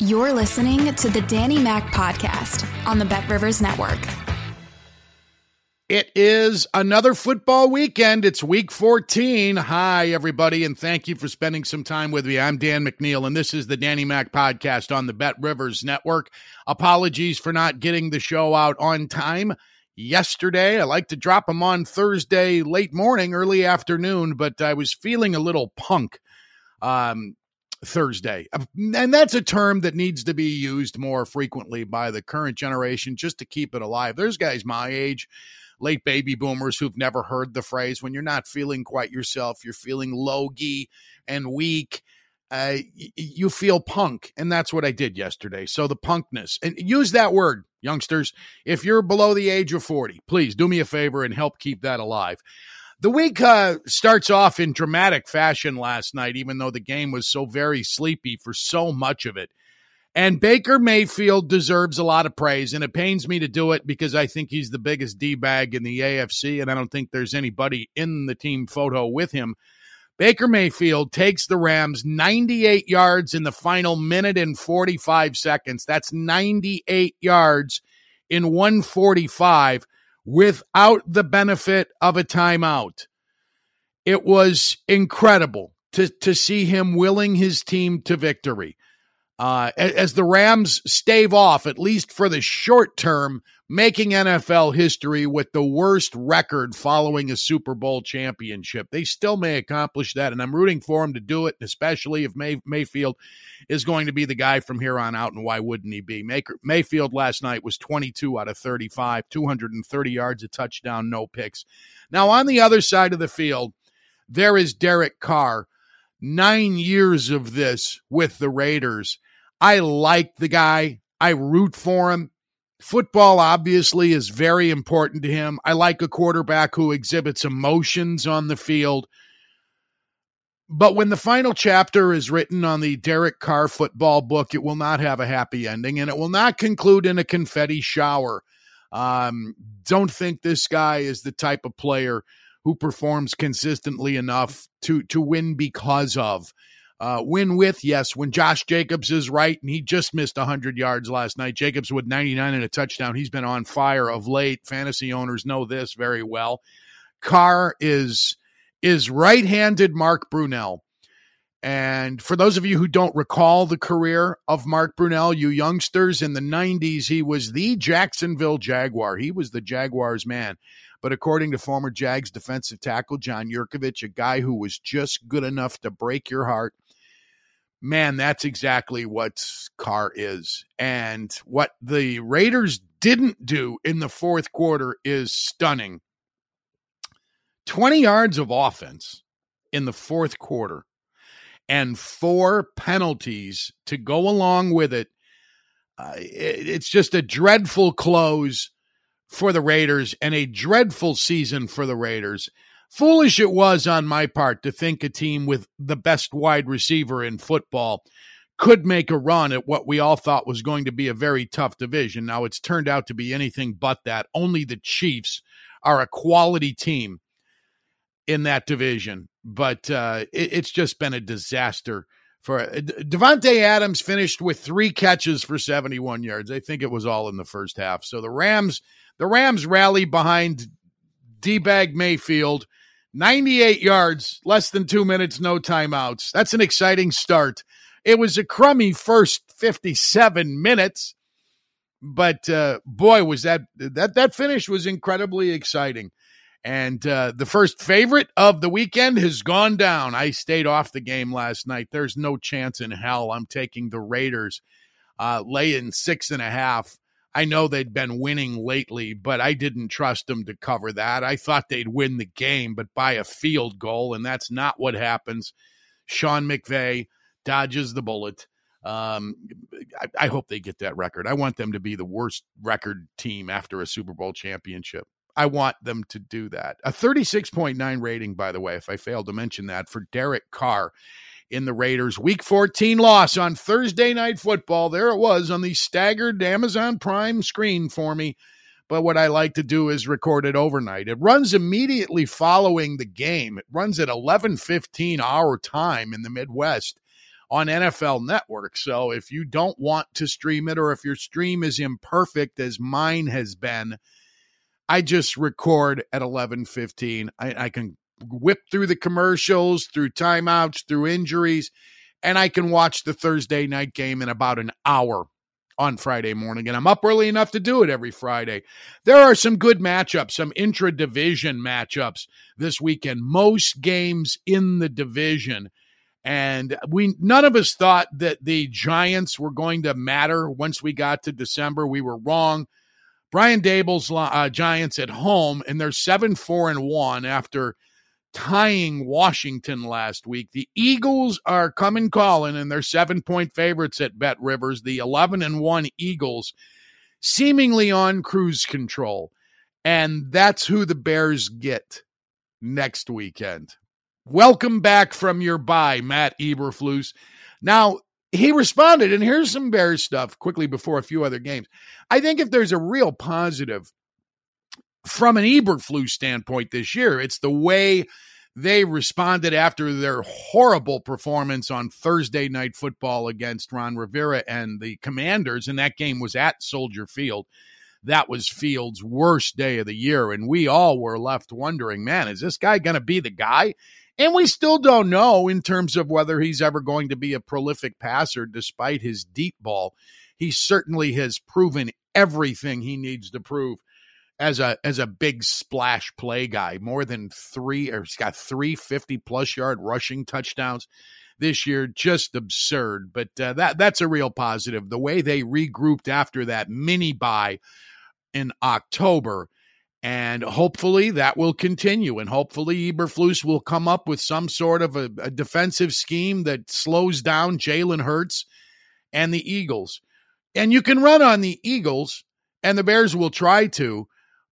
You're listening to the Danny Mac Podcast on the Bet Rivers Network. It is another football weekend. It's week 14. Hi, everybody, and thank you for spending some time with me. I'm Dan McNeil, and this is the Danny Mac Podcast on the Bet Rivers Network. Apologies for not getting the show out on time yesterday. I like to drop them on Thursday late morning, early afternoon, but I was feeling a little punk. Um, Thursday. And that's a term that needs to be used more frequently by the current generation just to keep it alive. There's guys my age, late baby boomers, who've never heard the phrase when you're not feeling quite yourself, you're feeling logy and weak. Uh, you feel punk, and that's what I did yesterday. So the punkness, and use that word, youngsters. If you're below the age of 40, please do me a favor and help keep that alive. The week uh, starts off in dramatic fashion last night, even though the game was so very sleepy for so much of it. And Baker Mayfield deserves a lot of praise, and it pains me to do it because I think he's the biggest D bag in the AFC, and I don't think there's anybody in the team photo with him. Baker Mayfield takes the Rams 98 yards in the final minute and 45 seconds. That's 98 yards in 145 without the benefit of a timeout. It was incredible to, to see him willing his team to victory. Uh, as the Rams stave off, at least for the short term, making NFL history with the worst record following a Super Bowl championship. They still may accomplish that, and I'm rooting for them to do it, especially if May- Mayfield is going to be the guy from here on out, and why wouldn't he be? May- Mayfield last night was 22 out of 35, 230 yards, a touchdown, no picks. Now, on the other side of the field, there is Derek Carr. Nine years of this with the Raiders. I like the guy. I root for him. Football obviously is very important to him. I like a quarterback who exhibits emotions on the field. But when the final chapter is written on the Derek Carr football book, it will not have a happy ending and it will not conclude in a confetti shower. Um, don't think this guy is the type of player who performs consistently enough to to win because of uh, win with, yes, when Josh Jacobs is right, and he just missed 100 yards last night. Jacobs with 99 and a touchdown. He's been on fire of late. Fantasy owners know this very well. Carr is is right-handed Mark Brunell. And for those of you who don't recall the career of Mark Brunell, you youngsters in the 90s, he was the Jacksonville Jaguar. He was the Jaguars man. But according to former Jags defensive tackle John Jurkovic, a guy who was just good enough to break your heart, man, that's exactly what Carr is. And what the Raiders didn't do in the fourth quarter is stunning. 20 yards of offense in the fourth quarter and four penalties to go along with it. Uh, it it's just a dreadful close for the Raiders and a dreadful season for the Raiders. Foolish it was on my part to think a team with the best wide receiver in football could make a run at what we all thought was going to be a very tough division. Now it's turned out to be anything but that. Only the Chiefs are a quality team in that division, but uh, it, it's just been a disaster. For uh, Davante Adams finished with three catches for 71 yards. I think it was all in the first half. So the Rams, the Rams rally behind D-bag Mayfield 98 yards, less than two minutes, no timeouts. That's an exciting start. It was a crummy first 57 minutes, but uh, boy, was that that that finish was incredibly exciting. And uh, the first favorite of the weekend has gone down. I stayed off the game last night. There's no chance in hell I'm taking the Raiders, uh, laying six and a half. I know they'd been winning lately, but I didn't trust them to cover that. I thought they'd win the game, but by a field goal, and that's not what happens. Sean McVay dodges the bullet. Um, I, I hope they get that record. I want them to be the worst record team after a Super Bowl championship. I want them to do that. A 36.9 rating, by the way, if I failed to mention that, for Derek Carr in the Raiders' Week 14 loss on Thursday Night Football. There it was on the staggered Amazon Prime screen for me. But what I like to do is record it overnight. It runs immediately following the game. It runs at 11:15 our time in the Midwest on NFL Network. So if you don't want to stream it or if your stream is imperfect as mine has been, I just record at 11:15. I, I can whip through the commercials, through timeouts, through injuries, and I can watch the Thursday night game in about an hour on Friday morning. And I'm up early enough to do it every Friday. There are some good matchups, some intra division matchups this weekend. Most games in the division. And we none of us thought that the Giants were going to matter once we got to December. We were wrong. Brian Daboll's uh, Giants at home, and they're seven four and one after tying Washington last week. The Eagles are coming calling, and they're seven point favorites at Bet Rivers. The eleven and one Eagles, seemingly on cruise control, and that's who the Bears get next weekend. Welcome back from your bye, Matt Eberflus. Now, he responded, and here's some Bears stuff quickly before a few other games. I think if there's a real positive from an Eberflus standpoint this year, it's the way they responded after their horrible performance on Thursday night football against Ron Rivera and the Commanders, and that game was at Soldier Field. That was Fields' worst day of the year, and we all were left wondering, man, is this guy going to be the guy? And we still don't know in terms of whether he's ever going to be a prolific passer despite his deep ball. He certainly has proven everything he needs to prove as a as a big splash play guy. More than 3 or he's got 350 plus yard rushing touchdowns this year just absurd but uh, that that's a real positive the way they regrouped after that mini bye in October and hopefully that will continue. And hopefully Eberflus will come up with some sort of a, a defensive scheme that slows down Jalen Hurts and the Eagles. And you can run on the Eagles, and the Bears will try to.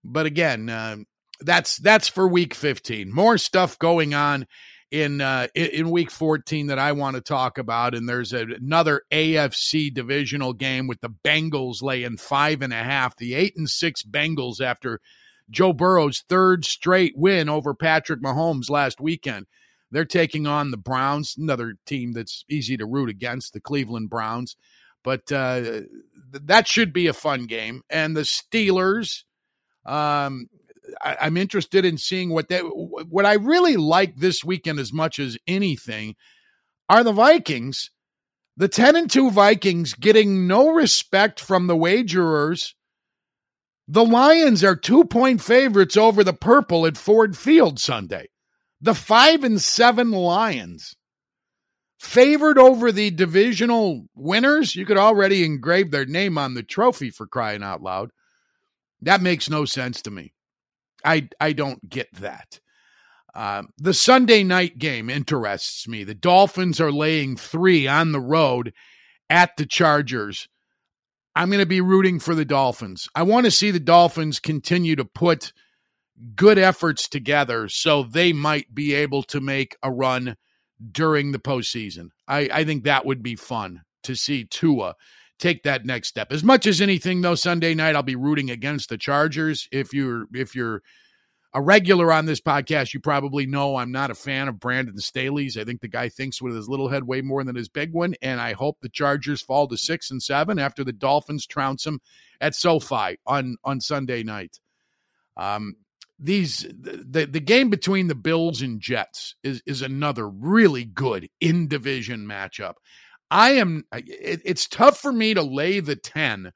But again, uh, that's that's for Week 15. More stuff going on in uh, in Week 14 that I want to talk about. And there's a, another AFC divisional game with the Bengals laying five and a half. The eight and six Bengals after Joe Burrow's third straight win over Patrick Mahomes last weekend. They're taking on the Browns, another team that's easy to root against, the Cleveland Browns. But uh, that should be a fun game. And the Steelers, um, I, I'm interested in seeing what they. What I really like this weekend as much as anything are the Vikings. The 10 and 2 Vikings getting no respect from the wagerers the Lions are two point favorites over the Purple at Ford Field Sunday. The five and seven Lions favored over the divisional winners. You could already engrave their name on the trophy for crying out loud. That makes no sense to me. I I don't get that. Uh, the Sunday night game interests me. The Dolphins are laying three on the road at the Chargers. I'm going to be rooting for the Dolphins. I want to see the Dolphins continue to put good efforts together so they might be able to make a run during the postseason. I, I think that would be fun to see Tua take that next step. As much as anything, though, Sunday night I'll be rooting against the Chargers. If you're if you're a regular on this podcast, you probably know I'm not a fan of Brandon Staley's. I think the guy thinks with his little head way more than his big one, and I hope the Chargers fall to six and seven after the Dolphins trounce them at SoFi on on Sunday night. Um, these the the game between the Bills and Jets is is another really good in division matchup. I am it, it's tough for me to lay the ten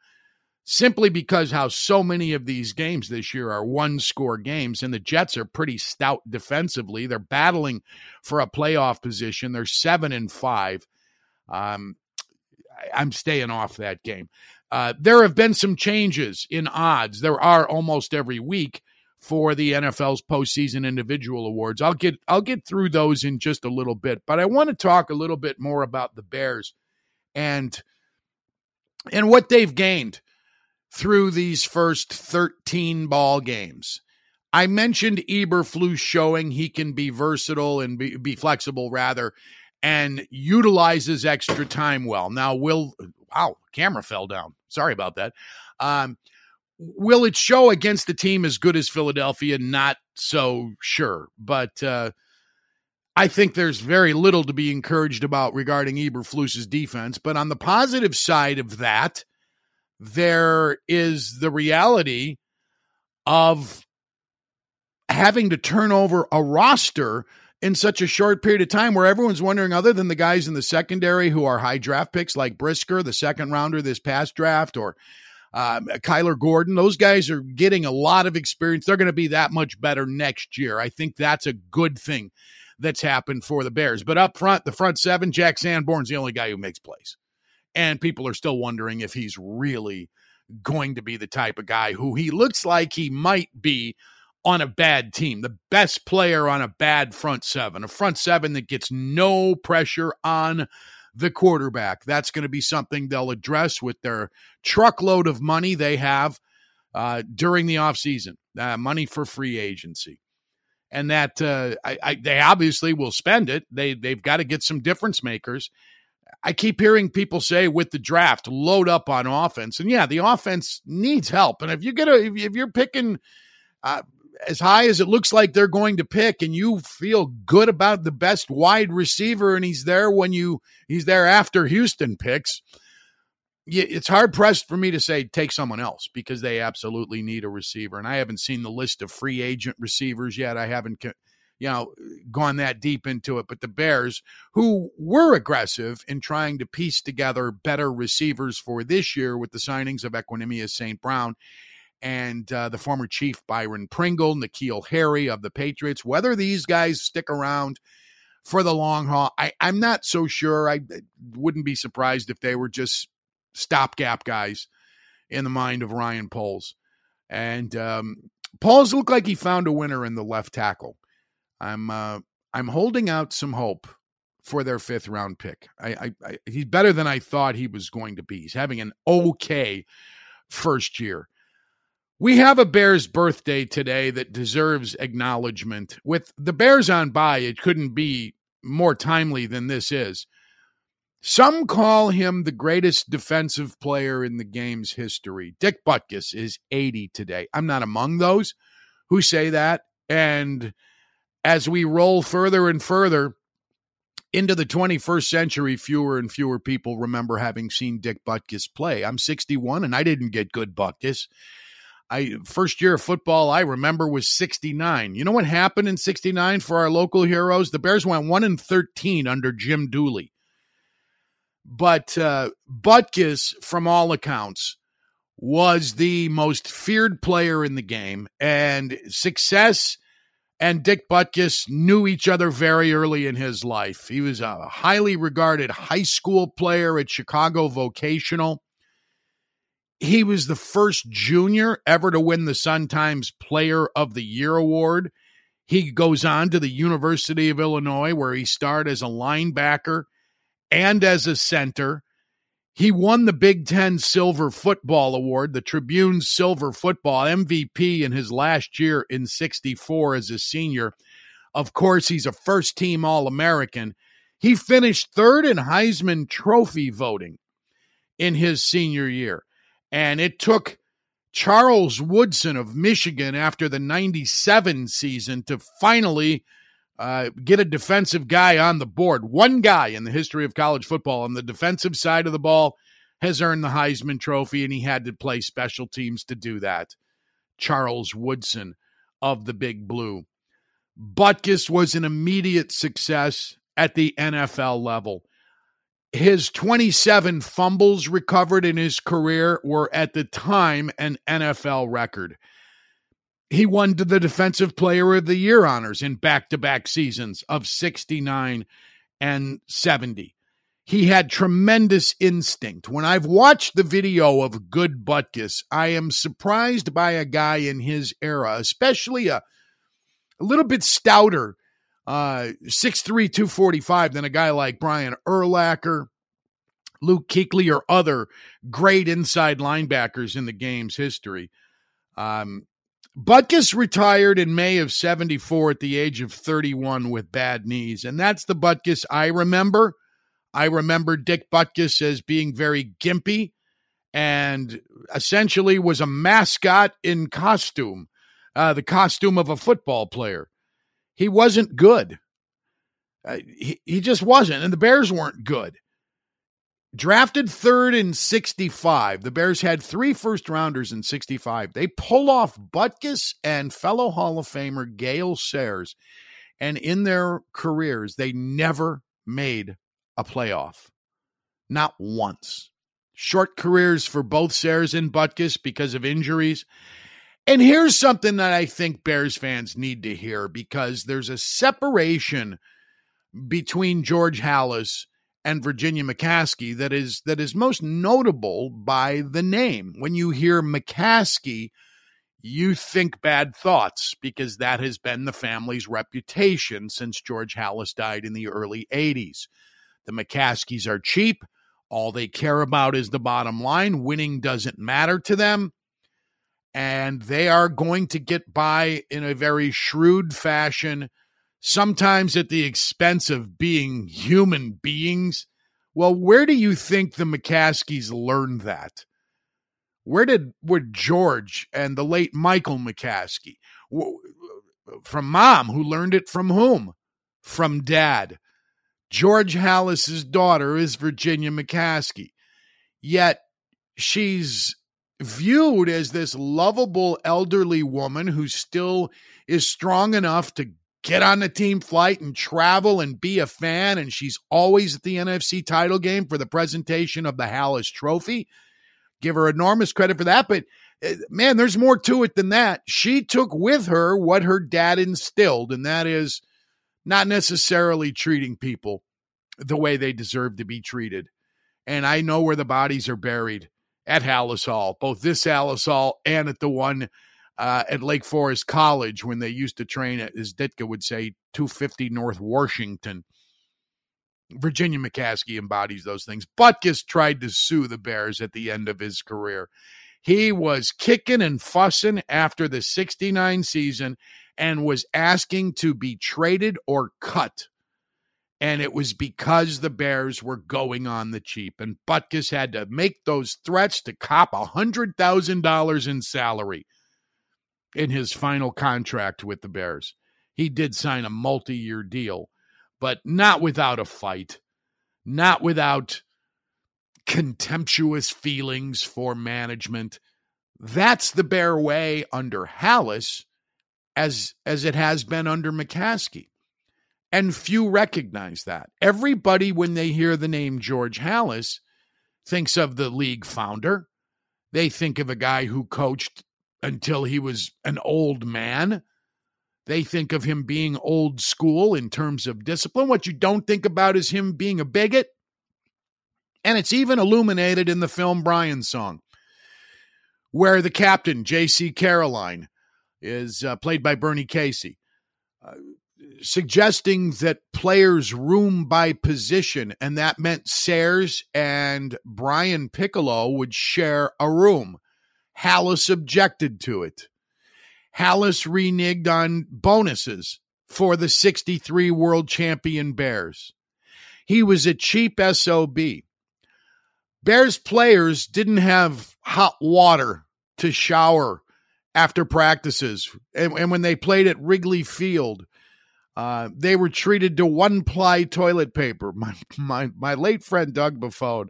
simply because how so many of these games this year are one score games and the Jets are pretty stout defensively. They're battling for a playoff position. They're 7 and 5. Um I'm staying off that game. Uh, there have been some changes in odds. There are almost every week for the NFL's postseason individual awards. I'll get I'll get through those in just a little bit, but I want to talk a little bit more about the Bears and and what they've gained through these first 13 ball games. I mentioned Eberflus showing he can be versatile and be, be flexible rather and utilizes extra time well. Now, will wow, camera fell down. Sorry about that. Um, will it show against a team as good as Philadelphia? Not so sure, but uh, I think there's very little to be encouraged about regarding Eberflus's defense. But on the positive side of that, there is the reality of having to turn over a roster in such a short period of time where everyone's wondering, other than the guys in the secondary who are high draft picks like Brisker, the second rounder this past draft, or um, Kyler Gordon, those guys are getting a lot of experience. They're going to be that much better next year. I think that's a good thing that's happened for the Bears. But up front, the front seven, Jack Sanborn's the only guy who makes plays. And people are still wondering if he's really going to be the type of guy who he looks like he might be on a bad team, the best player on a bad front seven, a front seven that gets no pressure on the quarterback. That's going to be something they'll address with their truckload of money they have uh, during the offseason, uh, money for free agency. And that uh, I, I, they obviously will spend it. They they've got to get some difference makers. I keep hearing people say with the draft, load up on offense, and yeah, the offense needs help. And if you get a if you're picking uh, as high as it looks like they're going to pick and you feel good about the best wide receiver and he's there when you he's there after Houston picks it's hard pressed for me to say take someone else because they absolutely need a receiver and I haven't seen the list of free agent receivers yet I haven't you know gone that deep into it but the Bears who were aggressive in trying to piece together better receivers for this year with the signings of Equanimeous St. Brown and uh, the former chief Byron Pringle, N'Keal Harry of the Patriots. Whether these guys stick around for the long haul, I, I'm not so sure. I wouldn't be surprised if they were just stopgap guys in the mind of Ryan Poles. And um, Poles looked like he found a winner in the left tackle. I'm uh, I'm holding out some hope for their fifth round pick. I, I, I, he's better than I thought he was going to be. He's having an okay first year. We have a Bears birthday today that deserves acknowledgement. With the Bears on bye, it couldn't be more timely than this is. Some call him the greatest defensive player in the game's history. Dick Butkus is 80 today. I'm not among those who say that. And as we roll further and further into the 21st century, fewer and fewer people remember having seen Dick Butkus play. I'm 61 and I didn't get good Butkus. I first year of football I remember was 69. You know what happened in 69 for our local heroes? The Bears went 1 and 13 under Jim Dooley. But uh, Butkus, from all accounts, was the most feared player in the game, and success and Dick Butkus knew each other very early in his life. He was a highly regarded high school player at Chicago Vocational. He was the first junior ever to win the Sun Times Player of the Year award. He goes on to the University of Illinois, where he starred as a linebacker and as a center. He won the Big Ten Silver Football Award, the Tribune Silver Football MVP in his last year in 64 as a senior. Of course, he's a first team All American. He finished third in Heisman Trophy voting in his senior year. And it took Charles Woodson of Michigan after the 97 season to finally uh, get a defensive guy on the board. One guy in the history of college football on the defensive side of the ball has earned the Heisman Trophy, and he had to play special teams to do that. Charles Woodson of the Big Blue. Butkus was an immediate success at the NFL level his 27 fumbles recovered in his career were at the time an NFL record. He won the Defensive Player of the Year honors in back to back seasons of 69 and 70. He had tremendous instinct. When I've watched the video of Good Butkus, I am surprised by a guy in his era, especially a, a little bit stouter, uh, 6'3, 245 than a guy like Brian Urlacher, Luke Kuechly, or other great inside linebackers in the game's history. Um, Butkus retired in May of 74 at the age of 31 with bad knees. And that's the Butkus I remember. I remember Dick Butkus as being very gimpy and essentially was a mascot in costume, uh, the costume of a football player. He wasn't good. Uh, he, he just wasn't. And the Bears weren't good. Drafted third in 65. The Bears had three first rounders in 65. They pull off Butkus and fellow Hall of Famer Gale Sayers. And in their careers, they never made a playoff. Not once. Short careers for both Sayers and Butkus because of injuries. And here's something that I think Bears fans need to hear because there's a separation between George Halas and Virginia McCaskey that is that is most notable by the name. When you hear McCaskey, you think bad thoughts because that has been the family's reputation since George Halas died in the early 80s. The McCaskeys are cheap. All they care about is the bottom line. Winning doesn't matter to them. And they are going to get by in a very shrewd fashion, sometimes at the expense of being human beings. Well, where do you think the McCaskeys learned that? Where did would George and the late Michael McCaskey from mom who learned it from whom? From dad. George Halas's daughter is Virginia McCaskey. Yet she's viewed as this lovable elderly woman who still is strong enough to get on the team flight and travel and be a fan. And she's always at the NFC title game for the presentation of the Halas Trophy. Give her enormous credit for that. But eh, man, there's more to it than that. She took with her what her dad instilled, and that is not necessarily treating people the way they deserve to be treated. And I know where the bodies are buried at Halas Hall, both this Halas Hall and at the one uh, at Lake Forest College when they used to train at, as Ditka would say, 250 North Washington. Virginia McCaskey embodies those things. Butkus tried to sue the Bears at the end of his career. He was kicking and fussing after the 69 season and was asking to be traded or cut. And it was because the Bears were going on the cheap. And Butkus had to make those threats to cop a $100,000 in salary in his final contract with the Bears. He did sign a multi year deal, but not without a fight, not without contemptuous feelings for management. That's the Bear way under Halas as as it has been under McCaskey. And few recognize that. Everybody, when they hear the name George Halas, thinks of the league founder. They think of a guy who coached until he was an old man. They think of him being old school in terms of discipline. What you don't think about is him being a bigot. And it's even illuminated in the film Brian Song, where the captain, J.C. Caroline, is uh, played by Bernie Casey, uh, suggesting that players room by position, and that meant Sayers and Brian Piccolo would share a room. Halas objected to it. Halas reneged on bonuses for the 63 world champion Bears. He was a cheap SOB. Bears players didn't have hot water to shower after practices. And, and when they played at Wrigley Field, uh, they were treated to one ply toilet paper. My, my, my late friend Doug Buffone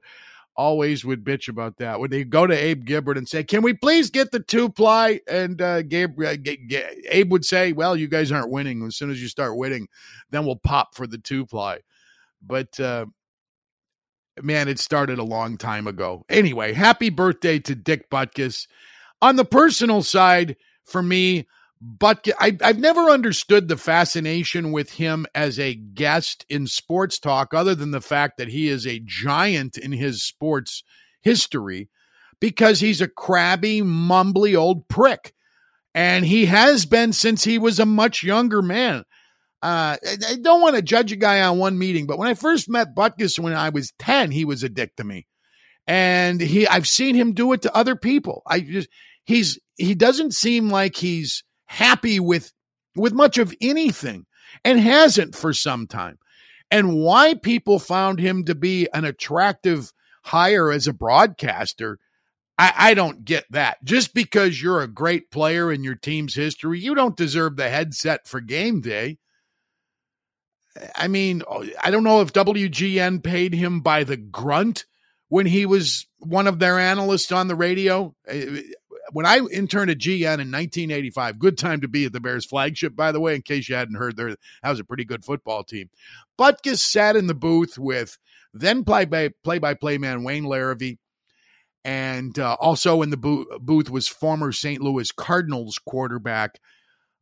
always would bitch about that. When they go to Abe Gibron and say, "Can we please get the two ply?" and uh, Gabe, uh, G- G- Abe would say, "Well, you guys aren't winning. As soon as you start winning, then we'll pop for the two ply." But uh, man, it started a long time ago. Anyway, happy birthday to Dick Butkus. On the personal side, for me, but I, I've never understood the fascination with him as a guest in sports talk, other than the fact that he is a giant in his sports history, because he's a crabby, mumbly old prick. And he has been since he was a much younger man. Uh, I don't want to judge a guy on one meeting, but when I first met Butkus when I was 10, he was a dick to me. And he I've seen him do it to other people. I just he's he doesn't seem like he's happy with with much of anything and hasn't for some time. And why people found him to be an attractive hire as a broadcaster, I, I, don't get that. Just because you're a great player in your team's history, you don't deserve the headset for game day. I mean, oh, I don't know if WGN paid him by the grunt when he was one of their analysts on the radio when I interned at GN in 1985, good time to be at the Bears flagship, by the way, in case you hadn't heard, there that was a pretty good football team. Butkus sat in the booth with then play by play by play man Wayne Larrivee, and uh, also in the bo- booth was former St. Louis Cardinals quarterback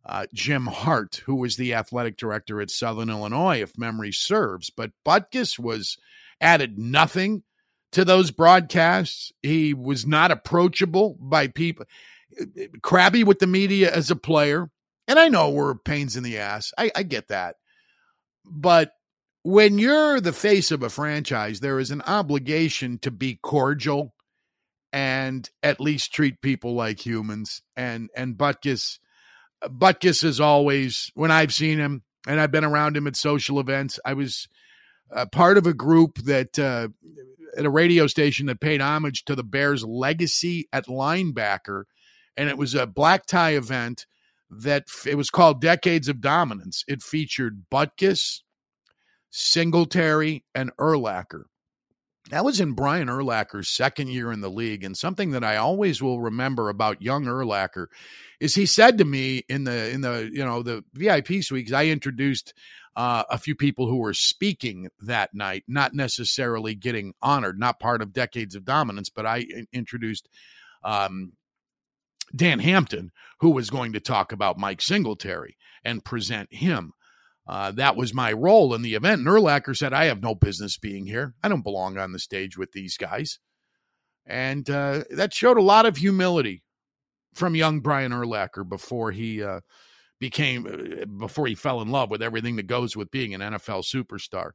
uh, Jim Hart, who was the athletic director at Southern Illinois, if memory serves. But Butkus was added nothing to those broadcasts. He was not approachable by people, crabby with the media as a player. And I know we're pains in the ass. I, I get that. But when you're the face of a franchise, there is an obligation to be cordial and at least treat people like humans. And and Butkus, Butkus is always when I've seen him and I've been around him at social events. I was uh, part of a group that uh, at a radio station that paid homage to the Bears' legacy at linebacker, and it was a black tie event that it was called Decades of Dominance. It featured Butkus, Singletary, and Urlacher. That was in Brian Urlacher's second year in the league, and something that I always will remember about young Urlacher is he said to me in the in the you know the VIP suite I introduced uh, a few people who were speaking that night, not necessarily getting honored, not part of Decades of Dominance, but I introduced um, Dan Hampton, who was going to talk about Mike Singletary and present him. Uh, that was my role in the event. And Urlacher said, I have no business being here. I don't belong on the stage with these guys. And uh, that showed a lot of humility from young Brian Urlacher before he uh, became uh, before he fell in love with everything that goes with being an NFL superstar.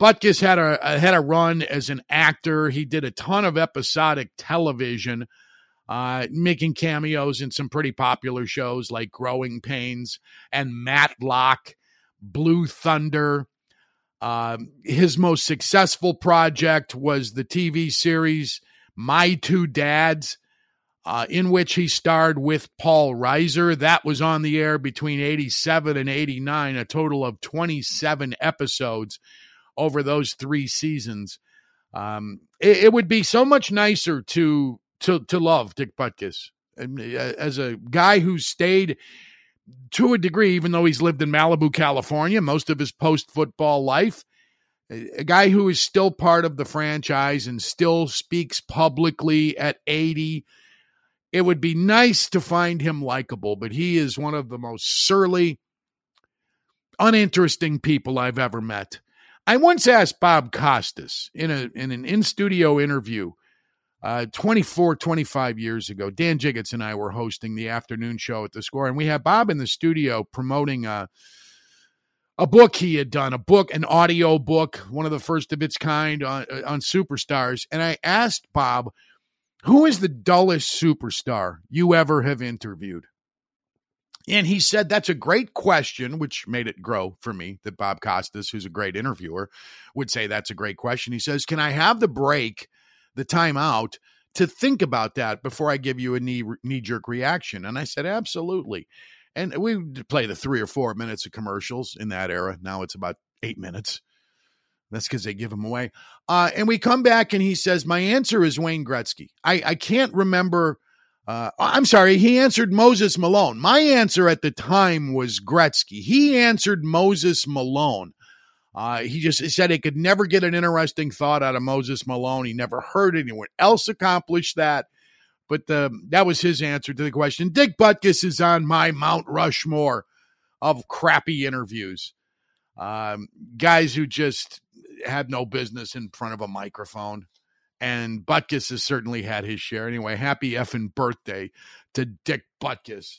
Butkus had a had a run as an actor. He did a ton of episodic television, uh, making cameos in some pretty popular shows like Growing Pains and Matlock, Blue Thunder. Uh, his most successful project was the TV series My Two Dads uh, in which he starred with Paul Reiser. That was on the air between 87 and 89, a total of 27 episodes over those three seasons. Um, it, it, would be so much nicer to to to love Dick Butkus as a guy who stayed to a degree, even though he's lived in Malibu, California, most of his post football life. A guy who is still part of the franchise and still speaks publicly at 80 it would be nice to find him likable, but he is one of the most surly, uninteresting people I've ever met. I once asked Bob Costas in a in an in studio interview uh, 24, 25 years ago. Dan Jiggetts and I were hosting the afternoon show at the score, and we had Bob in the studio promoting a, a book he had done, a book, an audio book, one of the first of its kind on, on superstars. And I asked Bob who is the dullest superstar you ever have interviewed? And he said, That's a great question, which made it grow for me that Bob Costas, who's a great interviewer, would say that's a great question. He says, Can I have the break, the timeout, to think about that before I give you a knee knee jerk reaction? And I said, Absolutely. And we play the three or four minutes of commercials in that era. Now it's about eight minutes. That's because they give him away. Uh, and we come back and he says, My answer is Wayne Gretzky. I, I can't remember. Uh, I'm sorry, he answered Moses Malone. My answer at the time was Gretzky. He answered Moses Malone. Uh, he just said he could never get an interesting thought out of Moses Malone. He never heard anyone else accomplish that. But um, that was his answer to the question. Dick Butkus is on my Mount Rushmore of crappy interviews. Um, guys who just had no business in front of a microphone. And Butkus has certainly had his share. Anyway, happy effing birthday to Dick Butkus,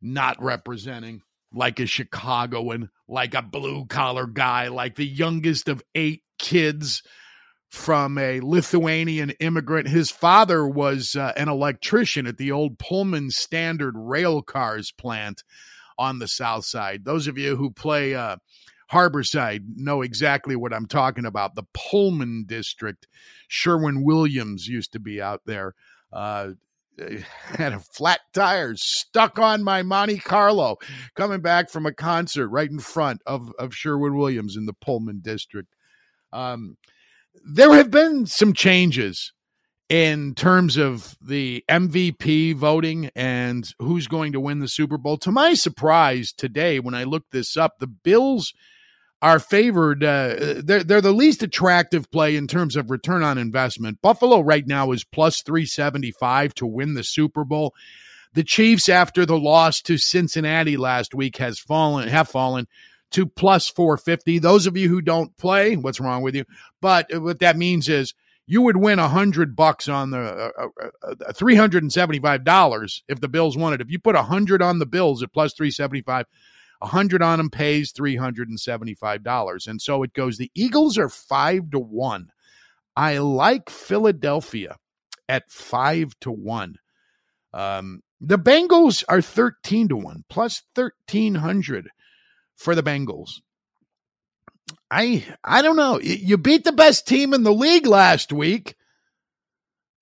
not representing like a Chicagoan, like a blue collar guy, like the youngest of eight kids from a Lithuanian immigrant. His father was uh, an electrician at the old Pullman Standard rail cars plant on the south side. Those of you who play uh, Harborside know exactly what I'm talking about. The Pullman district. Sherwin Williams used to be out there. Uh, had a flat tire stuck on my Monte Carlo coming back from a concert right in front of, of Sherwin Williams in the Pullman district. Um, there have been some changes in terms of the MVP voting and who's going to win the Super Bowl. To my surprise, today when I looked this up, the Bills are favored. Uh, they're they're the least attractive play in terms of return on investment. Buffalo right now is plus three seventy five to win the Super Bowl. The Chiefs, after the loss to Cincinnati last week, has fallen have fallen to plus 450. Those of you who don't play, what's wrong with you? But what that means is you would win a hundred bucks on the uh, uh, uh, three hundred and seventy five dollars if the Bills it. If you put a hundred on the Bills at plus three seventy five, a hundred on them pays three hundred and so it goes. The Eagles are five to one. I like Philadelphia at five to one. Um, the Bengals are thirteen to one, plus thirteen hundred for the Bengals. I I don't know. You beat the best team in the league last week.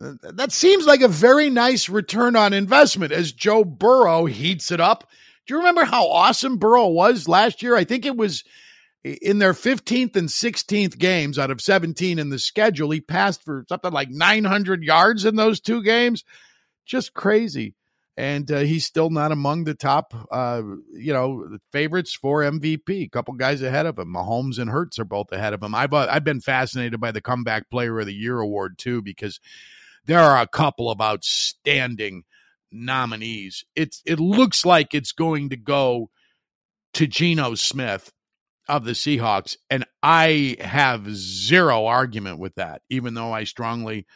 That seems like a very nice return on investment as Joe Burrow heats it up. Do you remember how awesome Burrow was last year? I think it was in their 15th and 16th games out of 17 in the schedule. He passed for something like 900 yards in those two games. Just crazy and uh, he's still not among the top, uh, you know, favorites for MVP. A couple guys ahead of him. Mahomes and Hurts are both ahead of him. I've uh, I've been fascinated by the comeback player of the year award too because there are a couple of outstanding nominees. It's it looks like it's going to go to Geno Smith of the Seahawks, and I have zero argument with that, even though I strongly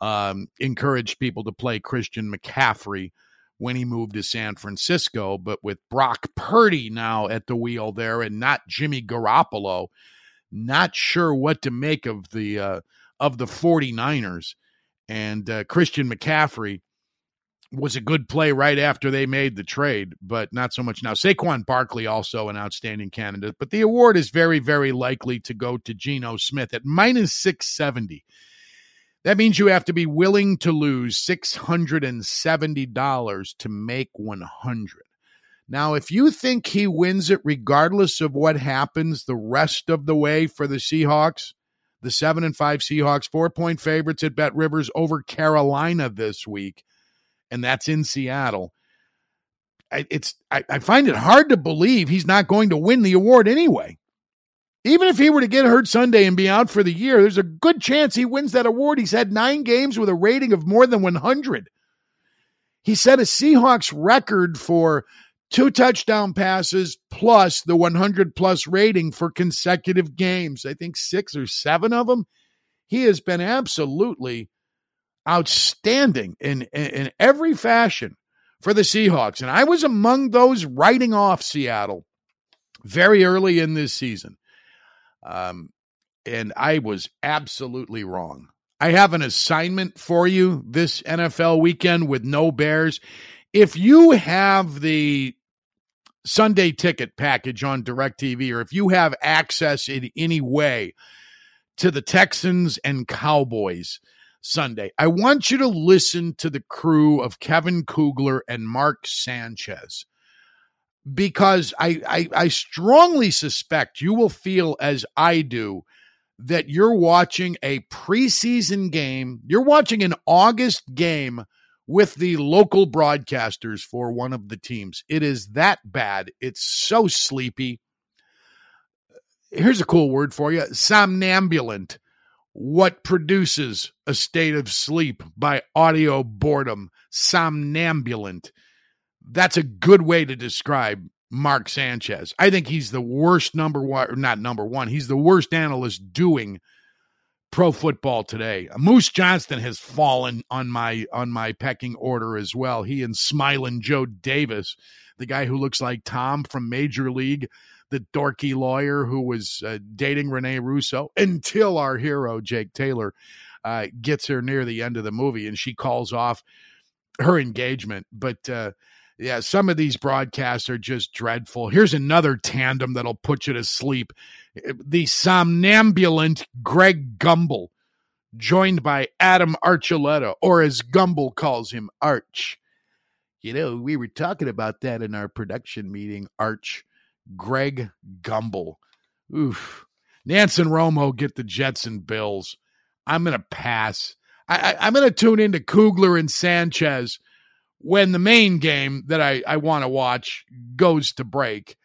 um, encourage people to play Christian McCaffrey when he moved to San Francisco. But with Brock Purdy now at the wheel there and not Jimmy Garoppolo, not sure what to make of the uh, of the 49ers. And uh, Christian McCaffrey was a good play right after they made the trade, but not so much now. Saquon Barkley also an outstanding candidate, but the award is very, very likely to go to Geno Smith at minus 670. That means you have to be willing to lose $670 to make 100. Now, if you think he wins it regardless of what happens the rest of the way for the Seahawks, the 7 and 5 Seahawks, 4-point favorites at Bet Rivers over Carolina this week, and that's in Seattle. It's I, I find it hard to believe he's not going to win the award anyway. Even if he were to get hurt Sunday and be out for the year, there's a good chance he wins that award. He's had nine games with a rating of more than 100. He set a Seahawks record for two touchdown passes plus the 100 plus rating for consecutive games. I think six or seven of them. He has been absolutely outstanding in, in, in every fashion for the Seahawks. And I was among those writing off Seattle very early in this season. Um, and I was absolutely wrong. I have an assignment for you this NFL weekend with no Bears. If you have the Sunday ticket package on DirecTV, or if you have access in any way to the Texans and Cowboys Sunday, I want you to listen to the crew of Kevin Kugler and Mark Sanchez because I, I, I strongly suspect you will feel as I do that you're watching a preseason game. You're watching an August game with the local broadcasters for one of the teams. It is that bad. It's so sleepy. here's a cool word for you somnambulant. What produces a state of sleep by audio boredom? Somnambulant. That's a good way to describe Mark Sanchez. I think he's the worst number one, not number one, he's the worst analyst doing pro football today. Moose Johnston has fallen on my on my pecking order as well. He and smiling Joe Davis, the guy who looks like Tom from Major League, the dorky lawyer who was uh, dating Rene Russo until our hero Jake Taylor uh, gets her near the end of the movie and she calls off her engagement. But uh, yeah, some of these broadcasts are just dreadful. Here's another tandem that'll put you to sleep. The somnambulant Greg Gumbel, joined by Adam Archuleta, or as Gumbel calls him, Arch. You know, we were talking about that in our production meeting, Arch. Greg Gumbel. Oof. Nantz and Romo get the Jets and Bills. I'm going to pass. I, am going to tune into Kugler and Sanchez when the main game that I, I want to watch goes to break.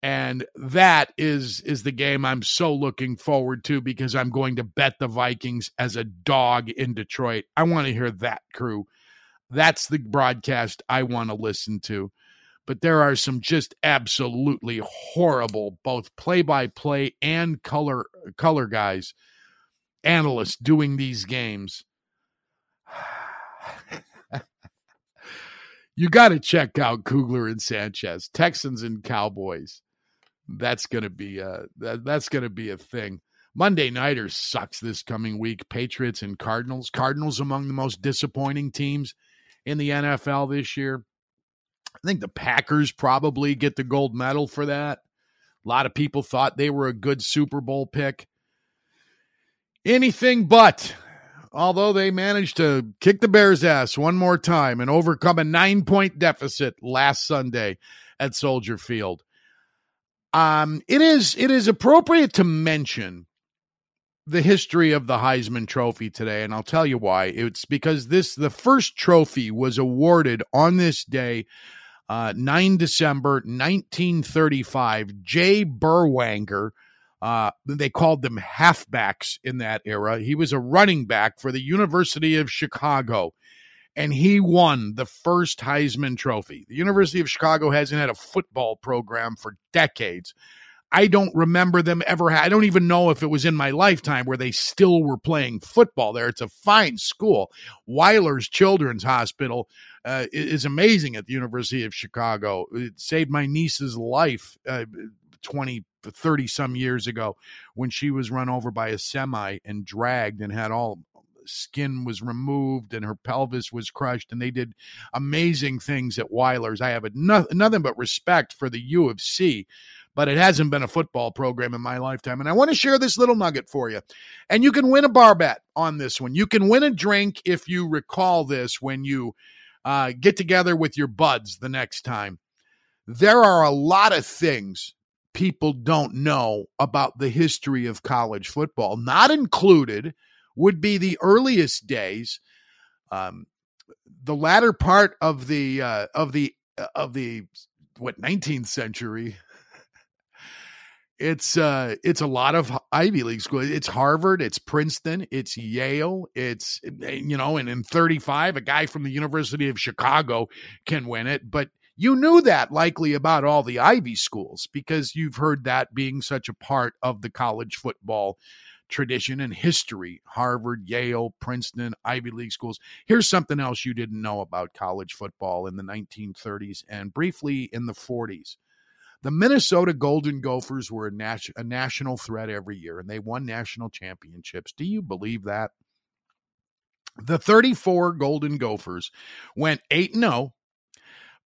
And that is is the game I'm so looking forward to because I'm going to bet the Vikings as a dog in Detroit. I want to hear that crew. That's the broadcast I want to listen to. But there are some just absolutely horrible both play-by-play and color color guys analysts doing these games. you got to check out Kugler and Sanchez, Texans and Cowboys. That's gonna be a that, that's gonna be a thing. Monday Nighters sucks this coming week. Patriots and Cardinals. Cardinals among the most disappointing teams in the NFL this year. I think the Packers probably get the gold medal for that. A lot of people thought they were a good Super Bowl pick. Anything but although they managed to kick the Bears' ass one more time and overcome a nine point deficit last Sunday at Soldier Field. Um, it is it is appropriate to mention the history of the Heisman Trophy today, and I'll tell you why. It's because this the first trophy was awarded on this day, uh, 9 December 1935. Jay Berwanger. uh, they called them halfbacks in that era. He was a running back for the University of Chicago, and he won the first Heisman Trophy. The University of Chicago hasn't had a football program for decades. I don't remember them ever. Ha- I don't even know if it was in my lifetime where they still were playing football there. It's a fine school. Wyler's Children's Hospital uh, is amazing at the University of Chicago. It saved my niece's life uh, 20 30 some years ago when she was run over by a semi and dragged and had all skin was removed and her pelvis was crushed and they did amazing things at Wyler's. I have a no, nothing but respect for the U of C, but it hasn't been a football program in my lifetime. And I want to share this little nugget for you. And you can win a bar bet on this one. You can win a drink if you recall this when you uh, get together with your buds the next time. There are a lot of things people don't know about the history of college football. Not included would be the earliest days, um, the latter part of the uh, of the uh, of the what 19th century. It's uh it's a lot of Ivy League schools. It's Harvard, it's Princeton, it's Yale, it's you know, and in 35, a guy from the University of Chicago can win it. But you knew that likely about all the Ivy schools because you've heard that being such a part of the college football tradition and history Harvard, Yale, Princeton, Ivy League schools. Here's something else you didn't know about college football in the 1930s and briefly in the 40s. The Minnesota Golden Gophers were a, nas- a national threat every year and they won national championships. Do you believe that? The 34 Golden Gophers went 8 0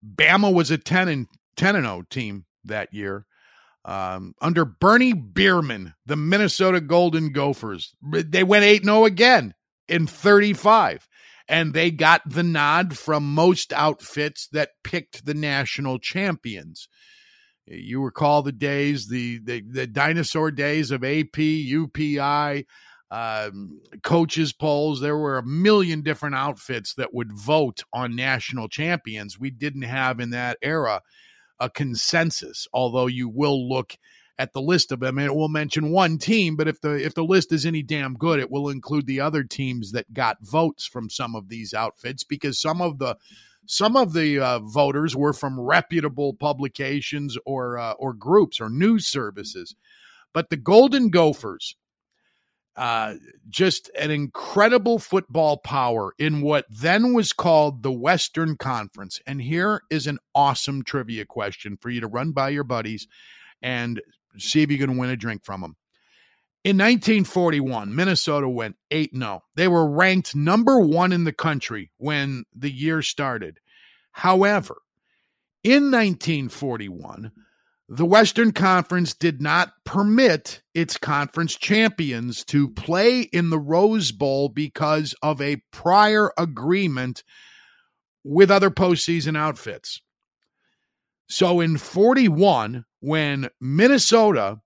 Bama was a 10 and 10 and 0 team that year. Um, under Bernie Bierman, the Minnesota Golden Gophers, they went 8 0 again in 35. And they got the nod from most outfits that picked the national champions. You recall the days, the, the, the dinosaur days of AP, UPI, um, coaches polls. There were a million different outfits that would vote on national champions. We didn't have in that era a consensus, although you will look at the list of them, and it will mention one team. But if the if the list is any damn good, it will include the other teams that got votes from some of these outfits because some of the some of the uh, voters were from reputable publications or uh, or groups or news services. But the Golden Gophers, uh, just an incredible football power in what then was called the Western Conference. And here is an awesome trivia question for you to run by your buddies and see if you can win a drink from them. In 1941, Minnesota went 8 0. They were ranked number one in the country when the year started. However, in 1941, the Western Conference did not permit its conference champions to play in the Rose Bowl because of a prior agreement with other postseason outfits. So in 41, when Minnesota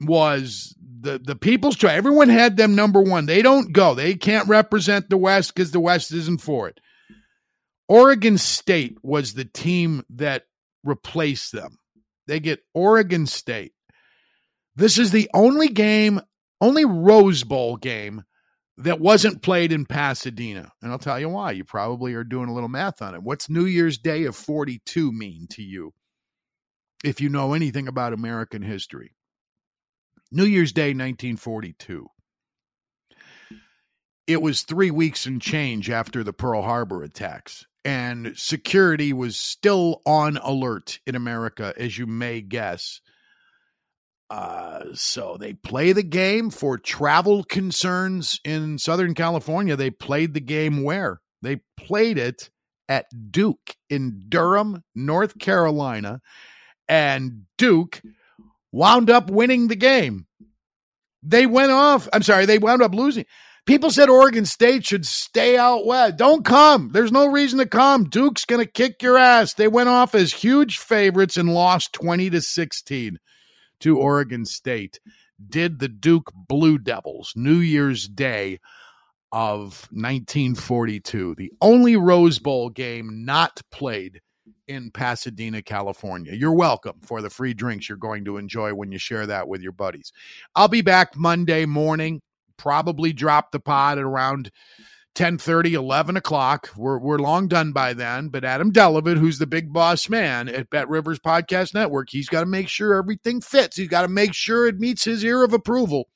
was the, the people's choice, everyone had them number one. They don't go, they can't represent the West because the West isn't for it. Oregon State was the team that replaced them. They get Oregon State. This is the only game, only Rose Bowl game that wasn't played in Pasadena. And I'll tell you why. You probably are doing a little math on it. What's New Year's Day of 42 mean to you? If you know anything about American history, New Year's Day 1942. It was three weeks and change after the Pearl Harbor attacks and security was still on alert in America, as you may guess. Uh, so they play the game for travel concerns in Southern California. They played the game where? They played it at Duke in Durham, North Carolina, and Duke wound up winning the game. They went off. I'm sorry, they wound up losing. People said Oregon State should stay out west. Don't come. There's no reason to come. Duke's going to kick your ass. They went off as huge favorites and lost 20 to 16 to Oregon State. Did the Duke Blue Devils New Year's Day of 1942, the only Rose Bowl game not played in Pasadena, California. You're welcome for the free drinks you're going to enjoy when you share that with your buddies. I'll be back Monday morning probably drop the pod at around 10 30, 11 o'clock. We're, we're long done by then. But Adam Delevitt, who's the big boss man at Bet Rivers Podcast Network, he's got to make sure everything fits. He's got to make sure it meets his ear of approval.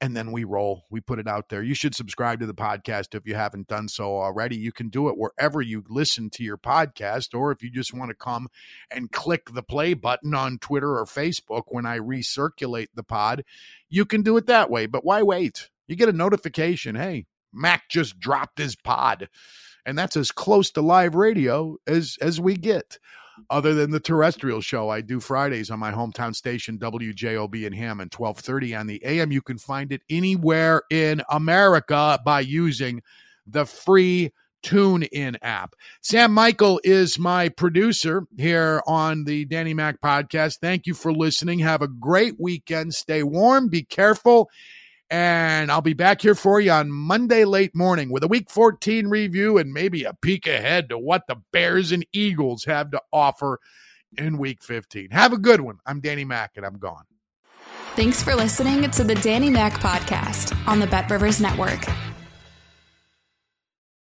And then we roll. We put it out there. You should subscribe to the podcast if you haven't done so already. You can do it wherever you listen to your podcast, or if you just want to come and click the play button on Twitter or Facebook when I recirculate the pod, you can do it that way. But why wait? You get a notification hey, Mac just dropped his pod. And that's as close to live radio as as we get. Other than the terrestrial show I do Fridays on my hometown station WJOB in Hammond, 1230 on the AM. You can find it anywhere in America by using the free Tune In app. Sam Michael is my producer here on the Danny Mac podcast. Thank you for listening. Have a great weekend. Stay warm, be careful. And I'll be back here for you on Monday late morning with a week 14 review and maybe a peek ahead to what the Bears and Eagles have to offer in week 15. Have a good one. I'm Danny Mack and I'm gone. Thanks for listening to the Danny Mack podcast on the Bet Rivers Network.